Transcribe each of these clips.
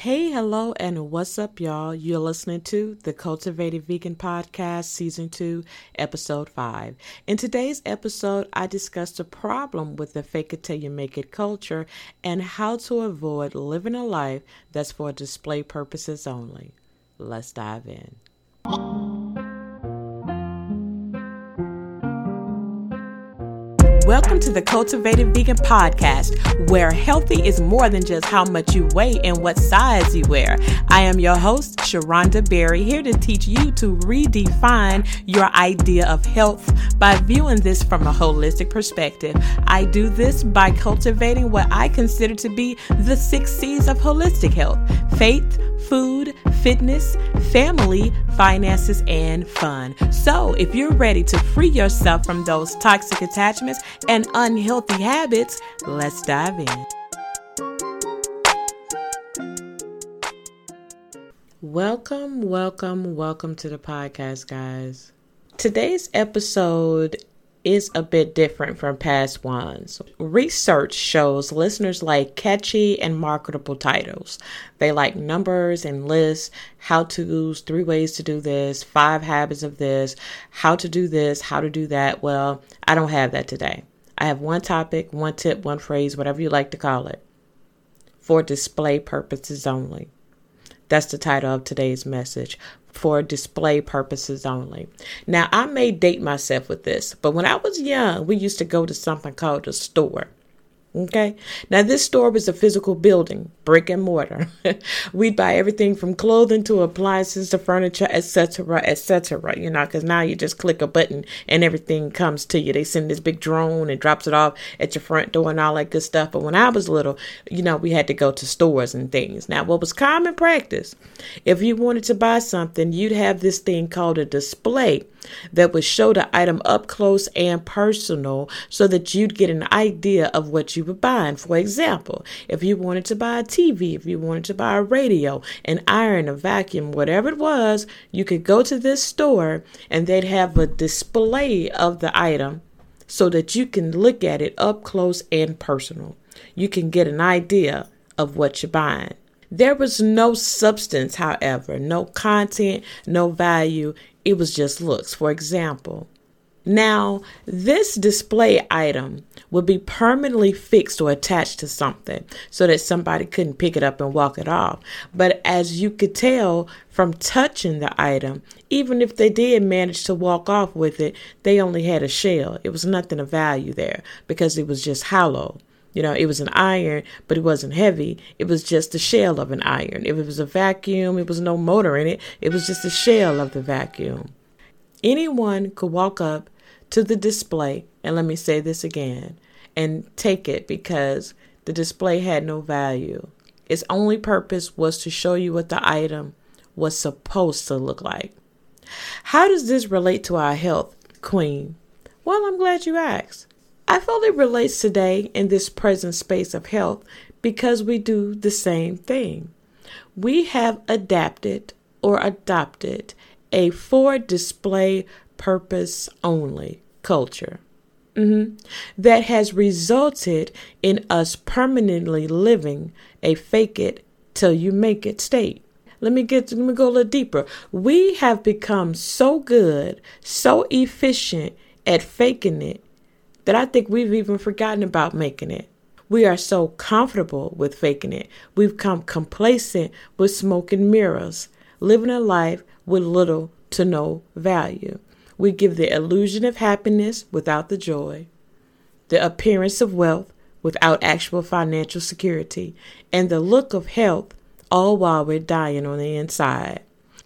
Hey, hello, and what's up, y'all? You're listening to the Cultivated Vegan Podcast, Season 2, Episode 5. In today's episode, I discussed the problem with the fake it till you make it culture and how to avoid living a life that's for display purposes only. Let's dive in. Welcome to the Cultivated Vegan Podcast, where healthy is more than just how much you weigh and what size you wear. I am your host, Sharonda Berry, here to teach you to redefine your idea of health by viewing this from a holistic perspective. I do this by cultivating what I consider to be the six C's of holistic health faith, food, fitness, family, finances, and fun. So, if you're ready to free yourself from those toxic attachments and unhealthy habits, let's dive in. Welcome, welcome, welcome to the podcast, guys. Today's episode is a bit different from past ones. Research shows listeners like catchy and marketable titles. They like numbers and lists, how to's, three ways to do this, five habits of this, how to do this, how to do that. Well, I don't have that today. I have one topic, one tip, one phrase, whatever you like to call it, for display purposes only. That's the title of today's message for display purposes only. Now, I may date myself with this, but when I was young, we used to go to something called a store. Okay. Now this store was a physical building, brick and mortar. We'd buy everything from clothing to appliances to furniture, etc., etc. You know, because now you just click a button and everything comes to you. They send this big drone and drops it off at your front door and all that good stuff. But when I was little, you know, we had to go to stores and things. Now, what was common practice? If you wanted to buy something, you'd have this thing called a display that would show the item up close and personal so that you'd get an idea of what you were buying. For example, if you wanted to buy a TV, if you wanted to buy a radio, an iron, a vacuum, whatever it was, you could go to this store and they'd have a display of the item so that you can look at it up close and personal. You can get an idea of what you're buying. There was no substance, however, no content, no value. It was just looks. For example, now this display item would be permanently fixed or attached to something so that somebody couldn't pick it up and walk it off. But as you could tell from touching the item, even if they did manage to walk off with it, they only had a shell. It was nothing of value there because it was just hollow. You know, it was an iron, but it wasn't heavy. It was just the shell of an iron. If it was a vacuum, it was no motor in it. It was just the shell of the vacuum. Anyone could walk up to the display, and let me say this again, and take it because the display had no value. Its only purpose was to show you what the item was supposed to look like. How does this relate to our health, Queen? Well, I'm glad you asked. I feel it relates today in this present space of health because we do the same thing. We have adapted or adopted a for display purpose only culture mm-hmm, that has resulted in us permanently living a fake it till you make it state. Let me get let me go a little deeper. We have become so good, so efficient at faking it that I think we've even forgotten about making it. We are so comfortable with faking it. We've come complacent with smoke and mirrors, living a life with little to no value. We give the illusion of happiness without the joy, the appearance of wealth without actual financial security, and the look of health, all while we're dying on the inside.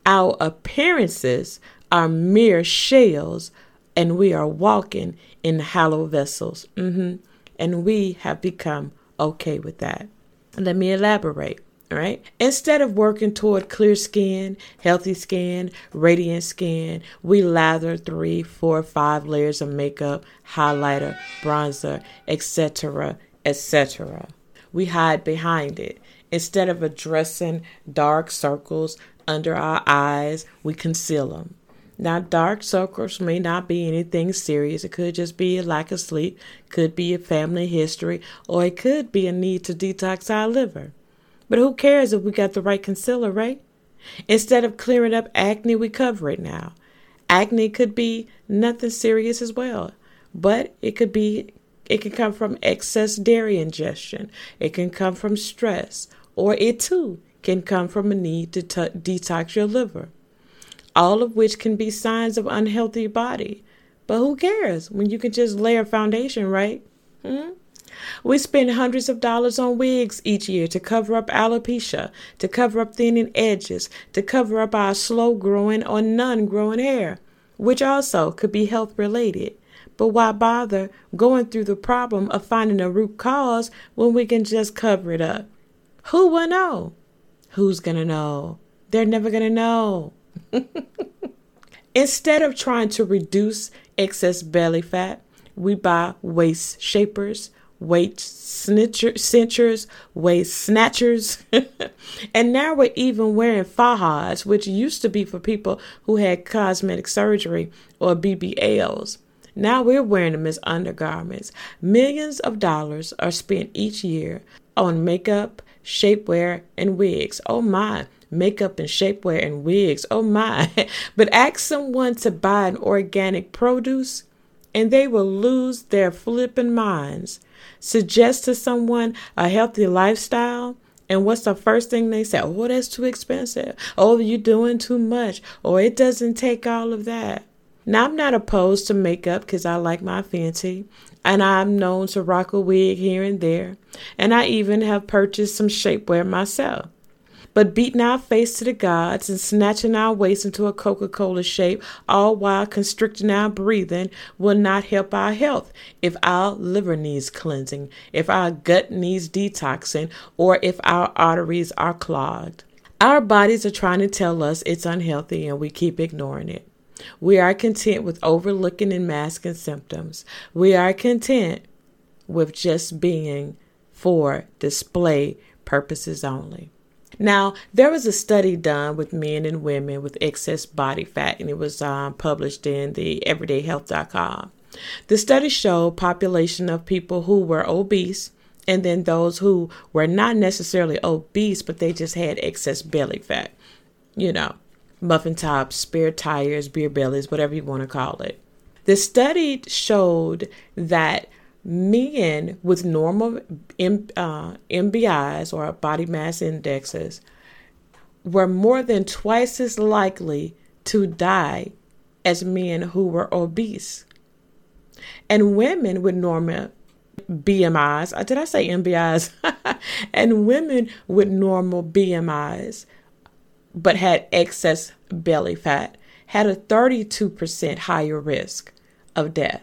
Our appearances are mere shells and we are walking in hollow vessels. Mm-hmm. And we have become okay with that. Let me elaborate. All right. Instead of working toward clear skin, healthy skin, radiant skin, we lather three, four, five layers of makeup, highlighter, bronzer, etc., etc. We hide behind it. Instead of addressing dark circles under our eyes, we conceal them. Now, dark circles may not be anything serious. It could just be a lack of sleep, could be a family history, or it could be a need to detox our liver. But who cares if we got the right concealer, right? Instead of clearing up acne, we cover it now. Acne could be nothing serious as well, but it could be it can come from excess dairy ingestion. It can come from stress, or it too can come from a need to t- detox your liver. All of which can be signs of unhealthy body. But who cares when you can just lay a foundation, right? Hmm? We spend hundreds of dollars on wigs each year to cover up alopecia, to cover up thinning edges, to cover up our slow growing or none growing hair, which also could be health related. But why bother going through the problem of finding a root cause when we can just cover it up? Who will know? Who's to know? They're never to know. Instead of trying to reduce excess belly fat, we buy waist shapers, snitcher, cinchers, waist snatchers. and now we're even wearing fajas, which used to be for people who had cosmetic surgery or BBLs. Now we're wearing them as undergarments. Millions of dollars are spent each year on makeup, shapewear, and wigs. Oh my, makeup and shapewear and wigs. Oh my. but ask someone to buy an organic produce and they will lose their flipping minds. Suggest to someone a healthy lifestyle, and what's the first thing they say? Oh, that's too expensive. Oh, you're doing too much. Or it doesn't take all of that. Now, I'm not opposed to makeup because I like my fancy, and I'm known to rock a wig here and there, and I even have purchased some shapewear myself. But beating our face to the gods and snatching our waist into a Coca Cola shape, all while constricting our breathing, will not help our health if our liver needs cleansing, if our gut needs detoxing, or if our arteries are clogged. Our bodies are trying to tell us it's unhealthy and we keep ignoring it. We are content with overlooking and masking symptoms. We are content with just being for display purposes only. Now, there was a study done with men and women with excess body fat, and it was um, published in the everydayhealth.com. The study showed population of people who were obese and then those who were not necessarily obese, but they just had excess belly fat. You know, muffin tops, spare tires, beer bellies, whatever you want to call it. The study showed that men with normal M, uh, MBIs or body mass indexes were more than twice as likely to die as men who were obese. And women with normal BMIs, uh, did I say MBIs? and women with normal BMIs but had excess belly fat had a 32% higher risk of death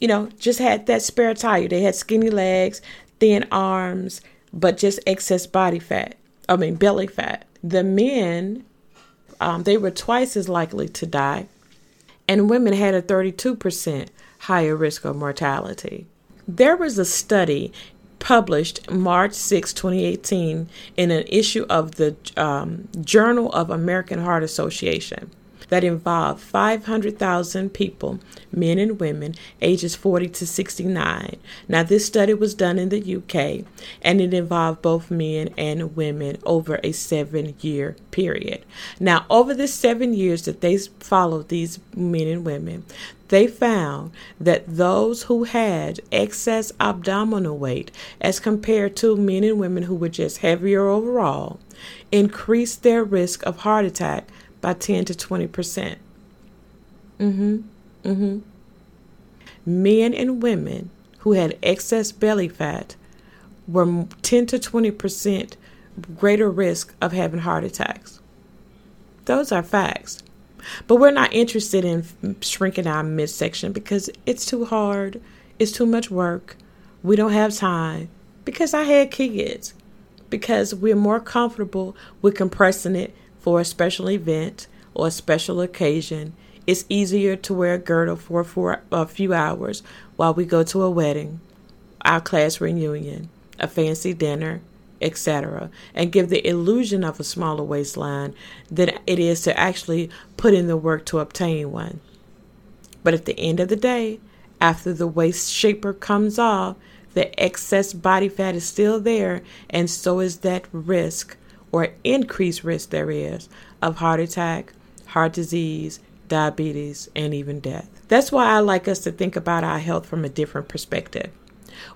you know, just had that spare tire. They had skinny legs, thin arms, but just excess body fat. I mean, belly fat. The men, um, they were twice as likely to die, and women had a 32% higher risk of mortality. There was a study published March 6, 2018, in an issue of the um, Journal of American Heart Association that involved 500,000 people, men and women, ages 40 to 69. Now, this study was done in the UK and it involved both men and women over a seven year period. Now, over the seven years that they followed these men and women, they found that those who had excess abdominal weight, as compared to men and women who were just heavier overall, increased their risk of heart attack by 10 to 20 percent. Mm-hmm. Mm-hmm. Men and women who had excess belly fat were 10 to 20 percent greater risk of having heart attacks. Those are facts. But we're not interested in shrinking our midsection because it's too hard. It's too much work. We don't have time because I had kids. Because we're more comfortable with compressing it for a special event or a special occasion, it's easier to wear a girdle for, for a few hours while we go to a wedding, our class reunion, a fancy dinner, etc., and give the illusion of a smaller waistline than it is to actually put in the work to obtain one. But at the end of the day, after the waist shaper comes off, the excess body fat is still there, and so is that risk or increased risk there is of heart attack, heart disease, diabetes, and even death. That's why I like us to think about our health from a different perspective.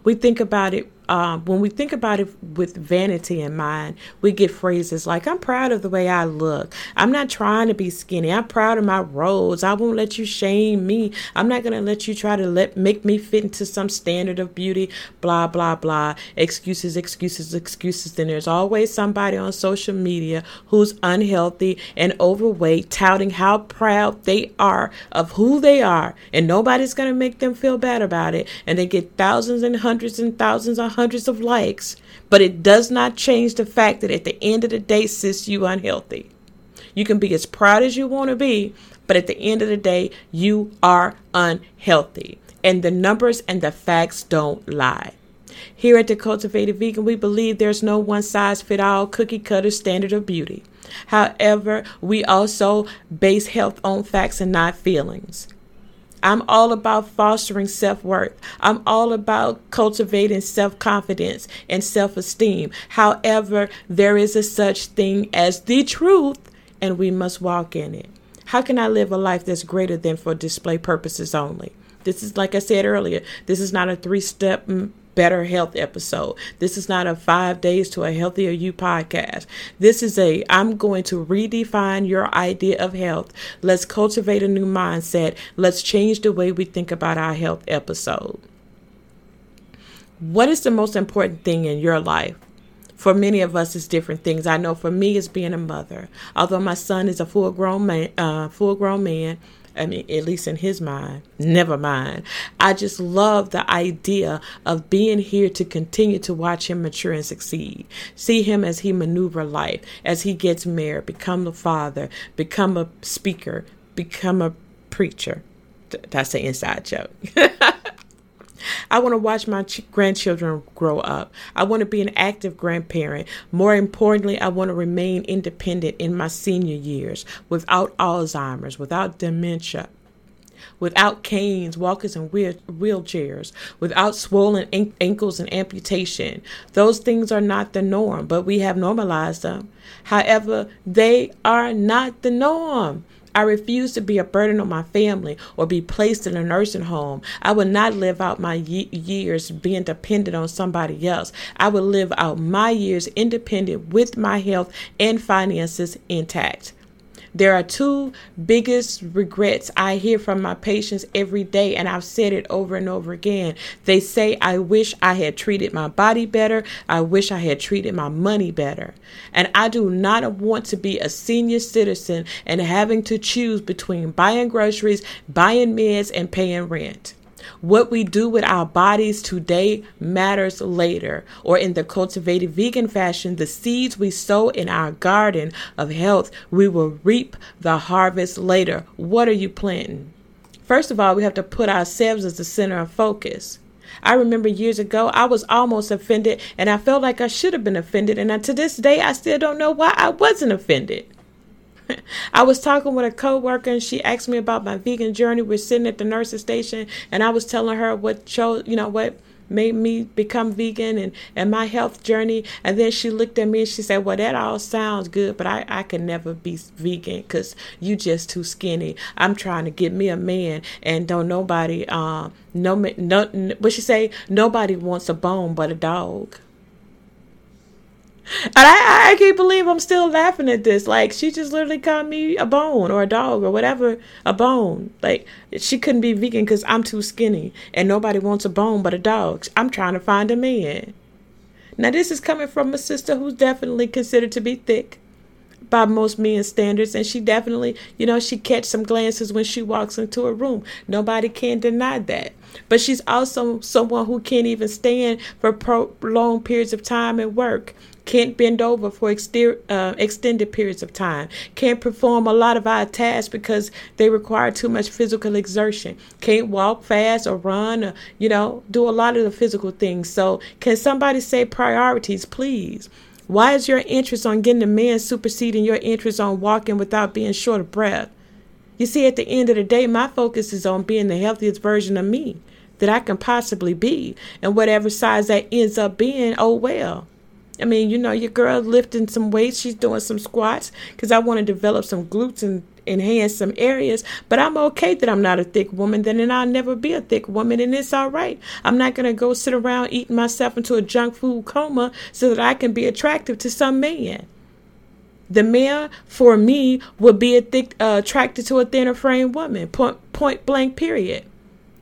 We think about it uh, when we think about it with vanity in mind, we get phrases like, I'm proud of the way I look. I'm not trying to be skinny. I'm proud of my rolls. I won't let you shame me. I'm not going to let you try to let make me fit into some standard of beauty, blah, blah, blah. Excuses, excuses, excuses. Then there's always somebody on social media who's unhealthy and overweight, touting how proud they are of who they are. And nobody's going to make them feel bad about it. And they get thousands and hundreds and thousands of hundreds of likes, but it does not change the fact that at the end of the day, sis, you unhealthy. You can be as proud as you want to be, but at the end of the day, you are unhealthy. And the numbers and the facts don't lie. Here at the Cultivated Vegan, we believe there's no one size fit all cookie cutter standard of beauty. However, we also base health on facts and not feelings. I'm all about fostering self worth. I'm all about cultivating self confidence and self esteem. However, there is a such thing as the truth, and we must walk in it. How can I live a life that's greater than for display purposes only? This is, like I said earlier, this is not a three step mm, better health episode. This is not a five days to a healthier you podcast. This is a I'm going to redefine your idea of health. Let's cultivate a new mindset. Let's change the way we think about our health episode. What is the most important thing in your life? For many of us, it's different things. I know for me, it's being a mother. Although my son is a full grown man, uh, full grown man, I mean, at least in his mind, never mind. I just love the idea of being here to continue to watch him mature and succeed. See him as he maneuver life, as he gets married, become a father, become a speaker, become a preacher. That's an inside joke. I want to watch my ch- grandchildren grow up. I want to be an active grandparent. More importantly, I want to remain independent in my senior years without Alzheimer's, without dementia, without canes, walkers, and wheel- wheelchairs, without swollen an- ankles and amputation. Those things are not the norm, but we have normalized them. However, they are not the norm. I refuse to be a burden on my family or be placed in a nursing home. I will not live out my years being dependent on somebody else. I will live out my years independent with my health and finances intact. There are two biggest regrets I hear from my patients every day, and I've said it over and over again. They say, I wish I had treated my body better. I wish I had treated my money better. And I do not want to be a senior citizen and having to choose between buying groceries, buying meds, and paying rent. What we do with our bodies today matters later, or in the cultivated vegan fashion, the seeds we sow in our garden of health, we will reap the harvest later. What are you planting? First of all, we have to put ourselves as the center of focus. I remember years ago, I was almost offended, and I felt like I should have been offended. And to this day, I still don't know why I wasn't offended. I was talking with a coworker and she asked me about my vegan journey. We're sitting at the nurse's station and I was telling her what chose, you know, what made me become vegan and, and my health journey. And then she looked at me and she said, Well, that all sounds good, but I, I can never be vegan because you just too skinny. I'm trying to get me a man and don't nobody, um, no, no, what she say? Nobody wants a bone but a dog. And I, I can't believe I'm still laughing at this. Like she just literally called me a bone or a dog or whatever, a bone. Like she couldn't be vegan because I'm too skinny and nobody wants a bone but a dog. I'm trying to find a man. Now this is coming from a sister who's definitely considered to be thick by most men's standards and she definitely you know she catch some glances when she walks into a room nobody can deny that but she's also someone who can't even stand for prolonged periods of time at work can't bend over for exter- uh, extended periods of time, can't perform a lot of our tasks because they require too much physical exertion, can't walk fast or run or, you know, do a lot of the physical things. So, can somebody say priorities, please? Why is your interest on getting a man superseding your interest on walking without being short of breath? You see, at the end of the day, my focus is on being the healthiest version of me that I can possibly be. And whatever size that ends up being, oh well. I mean, you know, your girl lifting some weights, she's doing some squats because I want to develop some glutes and enhance some areas. But I'm okay that I'm not a thick woman, then and I'll never be a thick woman, and it's all right. I'm not gonna go sit around eating myself into a junk food coma so that I can be attractive to some man. The man for me would be a thick, uh, attracted to a thinner frame woman. Point point blank. Period.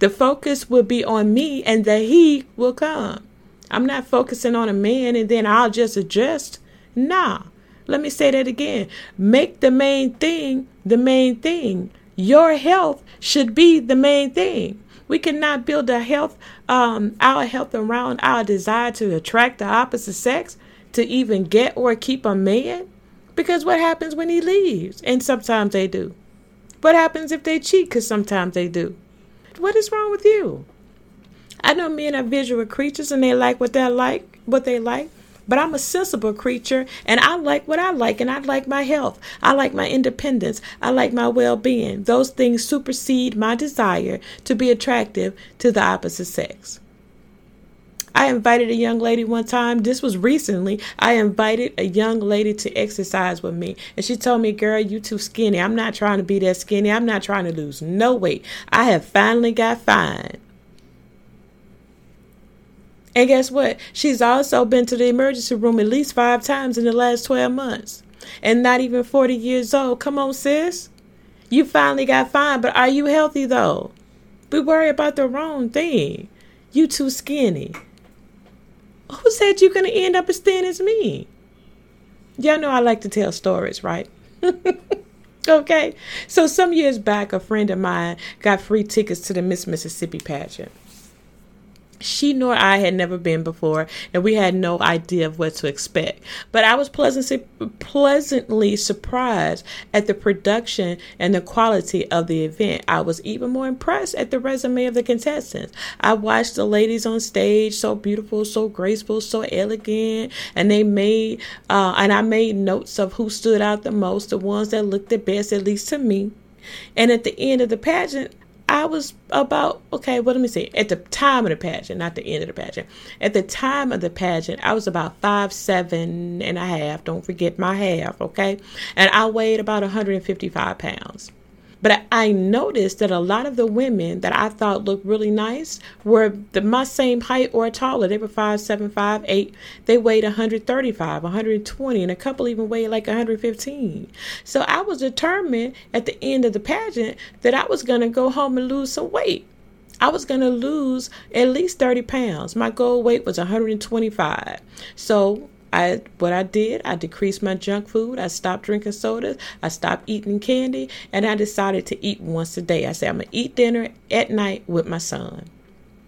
The focus will be on me, and the he will come. I'm not focusing on a man and then I'll just adjust. Nah. Let me say that again. Make the main thing the main thing. Your health should be the main thing. We cannot build a health, um, our health around our desire to attract the opposite sex, to even get or keep a man. Because what happens when he leaves? And sometimes they do. What happens if they cheat? Because sometimes they do. What is wrong with you? I know men are visual creatures and they like what they like, what they like. But I'm a sensible creature and I like what I like and I like my health. I like my independence. I like my well being. Those things supersede my desire to be attractive to the opposite sex. I invited a young lady one time, this was recently. I invited a young lady to exercise with me. And she told me, Girl, you too skinny. I'm not trying to be that skinny. I'm not trying to lose no weight. I have finally got fine. And guess what? She's also been to the emergency room at least five times in the last 12 months. And not even 40 years old. Come on, sis. You finally got fine, but are you healthy though? We worry about the wrong thing. You too skinny. Who said you're gonna end up as thin as me? Y'all know I like to tell stories, right? okay. So some years back, a friend of mine got free tickets to the Miss Mississippi pageant she nor I had never been before, and we had no idea of what to expect. But I was pleasantly, pleasantly surprised at the production and the quality of the event. I was even more impressed at the resume of the contestants. I watched the ladies on stage, so beautiful, so graceful, so elegant, and they made, uh, and I made notes of who stood out the most, the ones that looked the best, at least to me. And at the end of the pageant, I was about okay. Well, let me see. At the time of the pageant, not the end of the pageant. At the time of the pageant, I was about five seven and a half. Don't forget my half, okay? And I weighed about 155 pounds. But I noticed that a lot of the women that I thought looked really nice were the, my same height or taller. They were five seven, five eight. They weighed 135, 120, and a couple even weighed like 115. So I was determined at the end of the pageant that I was going to go home and lose some weight. I was going to lose at least 30 pounds. My goal weight was 125. So I what I did, I decreased my junk food. I stopped drinking sodas. I stopped eating candy, and I decided to eat once a day. I said I'm gonna eat dinner at night with my son.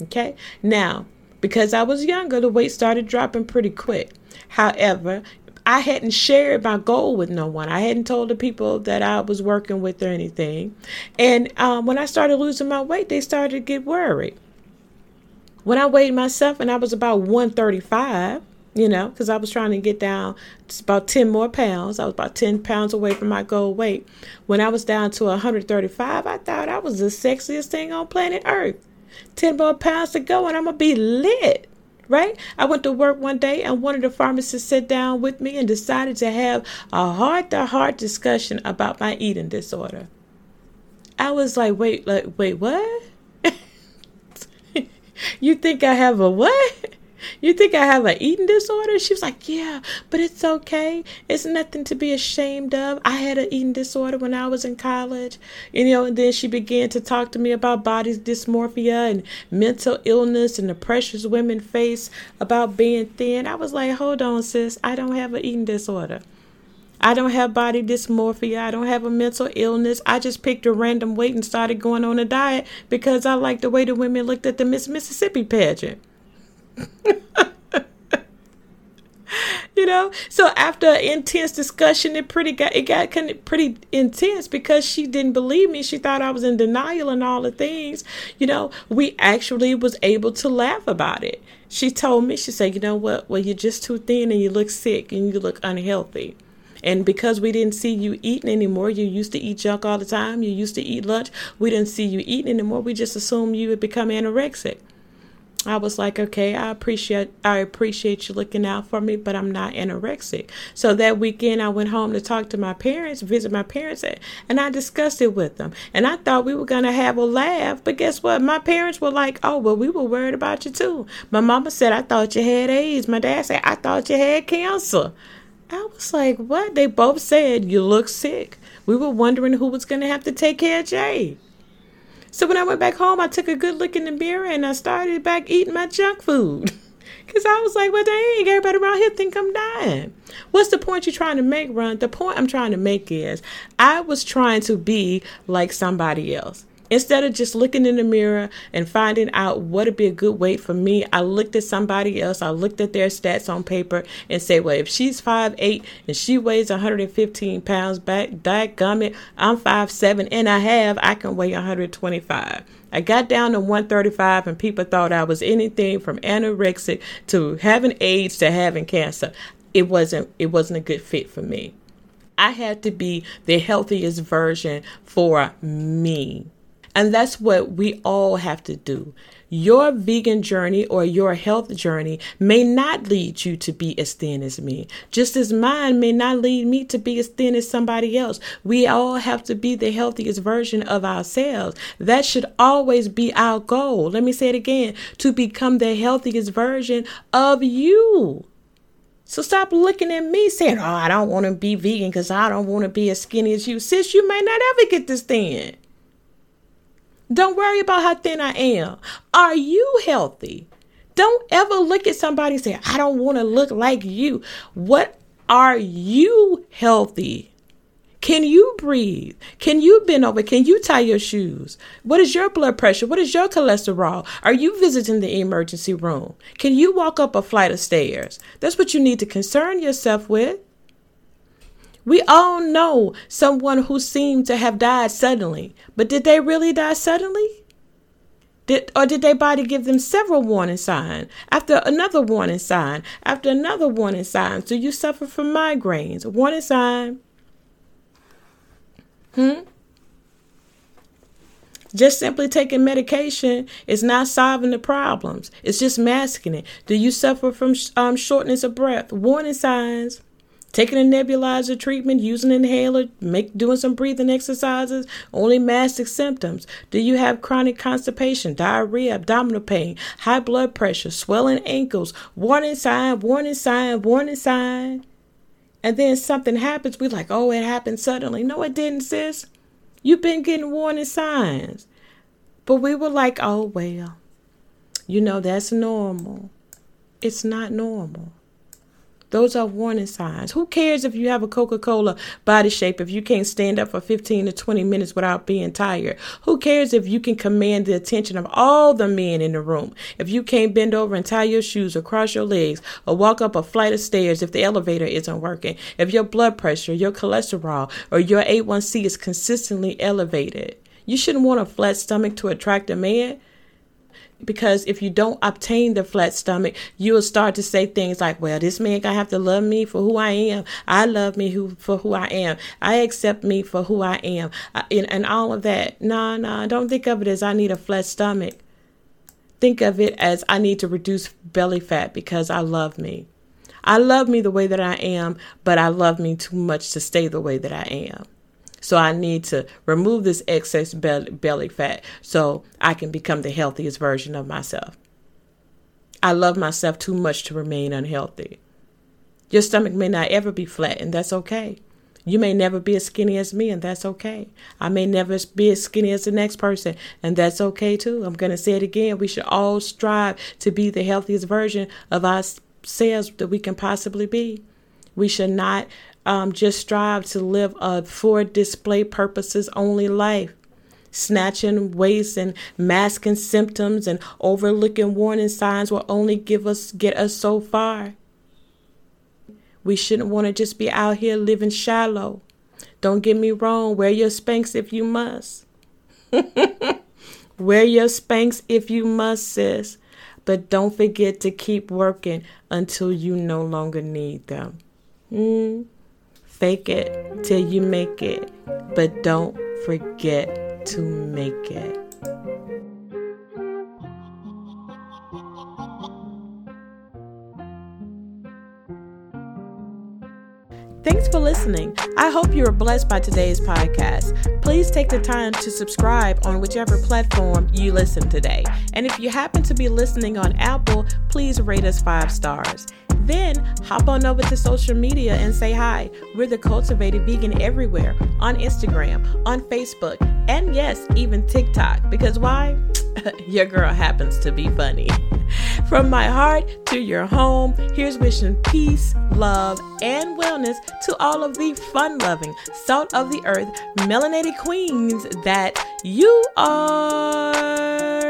Okay. Now, because I was younger, the weight started dropping pretty quick. However, I hadn't shared my goal with no one. I hadn't told the people that I was working with or anything. And um, when I started losing my weight, they started to get worried. When I weighed myself and I was about 135, you know, because I was trying to get down about 10 more pounds. I was about 10 pounds away from my goal weight. When I was down to 135, I thought I was the sexiest thing on planet Earth. 10 more pounds to go, and I'm going to be lit. Right? I went to work one day, and one of the pharmacists sat down with me and decided to have a heart to heart discussion about my eating disorder. I was like, wait, like, wait, what? you think I have a what? You think I have an eating disorder? She was like, Yeah, but it's okay. It's nothing to be ashamed of. I had an eating disorder when I was in college. You know, and then she began to talk to me about body dysmorphia and mental illness and the pressures women face about being thin. I was like, Hold on, sis. I don't have an eating disorder. I don't have body dysmorphia. I don't have a mental illness. I just picked a random weight and started going on a diet because I liked the way the women looked at the Miss Mississippi pageant. You know? So after intense discussion it pretty got it got pretty intense because she didn't believe me. She thought i was in denial and all the things. You know we actually was able to laugh about it. She told me she said you know what? Well you're just too thin and you look sick and you look unhealthy. And because we didn't see you eating anymore, you used to eat junk all the time, you used to eat lunch, we didn't see you eating anymore. We just assumed you had become anorexic. I was like, okay, I appreciate I appreciate you looking out for me, but I'm not anorexic. So that weekend I went home to talk to my parents, visit my parents, and I discussed it with them. And I thought we were gonna have a laugh, but guess what? My parents were like, oh well, we were worried about you too. My mama said I thought you had AIDS. My dad said I thought you had cancer. I was like, what? They both said you look sick. We were wondering who was gonna have to take care of Jay. So when I went back home, I took a good look in the mirror and I started back eating my junk food. Because I was like, well, dang, everybody around here think I'm dying. What's the point you're trying to make, Ron? The point I'm trying to make is I was trying to be like somebody else. Instead of just looking in the mirror and finding out what would be a good weight for me, I looked at somebody else. I looked at their stats on paper and said, well, if she's 5'8 and she weighs 115 pounds, back, that gummit, I'm 5'7 and I have, I can weigh 125. I got down to 135 and people thought I was anything from anorexic to having AIDS to having cancer. It wasn't it wasn't a good fit for me. I had to be the healthiest version for me. And that's what we all have to do. Your vegan journey or your health journey may not lead you to be as thin as me, just as mine may not lead me to be as thin as somebody else. We all have to be the healthiest version of ourselves. That should always be our goal. Let me say it again to become the healthiest version of you. So stop looking at me saying, Oh, I don't want to be vegan because I don't want to be as skinny as you. Sis, you may not ever get this thin. Don't worry about how thin I am. Are you healthy? Don't ever look at somebody and say, I don't want to look like you. What are you healthy? Can you breathe? Can you bend over? Can you tie your shoes? What is your blood pressure? What is your cholesterol? Are you visiting the emergency room? Can you walk up a flight of stairs? That's what you need to concern yourself with. We all know someone who seemed to have died suddenly, but did they really die suddenly? Did, or did their body give them several warning signs after another warning sign after another warning sign? Do you suffer from migraines? Warning sign. Hmm? Just simply taking medication is not solving the problems. It's just masking it. Do you suffer from um, shortness of breath? Warning signs taking a nebulizer treatment, using an inhaler, make doing some breathing exercises, only mask symptoms. Do you have chronic constipation, diarrhea, abdominal pain, high blood pressure, swelling ankles, warning sign, warning sign, warning sign? And then something happens, we like, oh, it happened suddenly. No, it didn't, sis. You've been getting warning signs. But we were like, oh, well, you know, that's normal. It's not normal. Those are warning signs. Who cares if you have a Coca Cola body shape if you can't stand up for 15 to 20 minutes without being tired? Who cares if you can command the attention of all the men in the room? If you can't bend over and tie your shoes or cross your legs or walk up a flight of stairs if the elevator isn't working? If your blood pressure, your cholesterol, or your A1C is consistently elevated? You shouldn't want a flat stomach to attract a man because if you don't obtain the flat stomach, you will start to say things like, "Well, this man gonna have to love me for who I am. I love me who for who I am. I accept me for who I am," and, and all of that. Nah, nah. Don't think of it as I need a flat stomach. Think of it as I need to reduce belly fat because I love me. I love me the way that I am, but I love me too much to stay the way that I am. So I need to remove this excess belly fat so I can become the healthiest version of myself. I love myself too much to remain unhealthy. Your stomach may not ever be flat, and that's okay. You may never be as skinny as me, and that's okay. I may never be as skinny as the next person, and that's okay too. I'm going to say it again. We should all strive to be the healthiest version of ourselves that we can possibly be. We should not um, just strive to live a for display purposes only life. Snatching wasting, masking symptoms and overlooking warning signs will only give us get us so far. We shouldn't want to just be out here living shallow. Don't get me wrong, wear your Spanx if you must. wear your Spanx if you must, sis. But don't forget to keep working until you no longer need them. Mm. Fake it till you make it, but don't forget to make it. Thanks for listening. I hope you were blessed by today's podcast. Please take the time to subscribe on whichever platform you listen today. And if you happen to be listening on Apple, please rate us five stars. Then hop on over to social media and say hi. We're the Cultivated Vegan everywhere on Instagram, on Facebook, and yes, even TikTok. Because why? your girl happens to be funny. From my heart to your home, here's wishing peace, love, and wellness to all of the fun loving, salt of the earth, melanated queens that you are.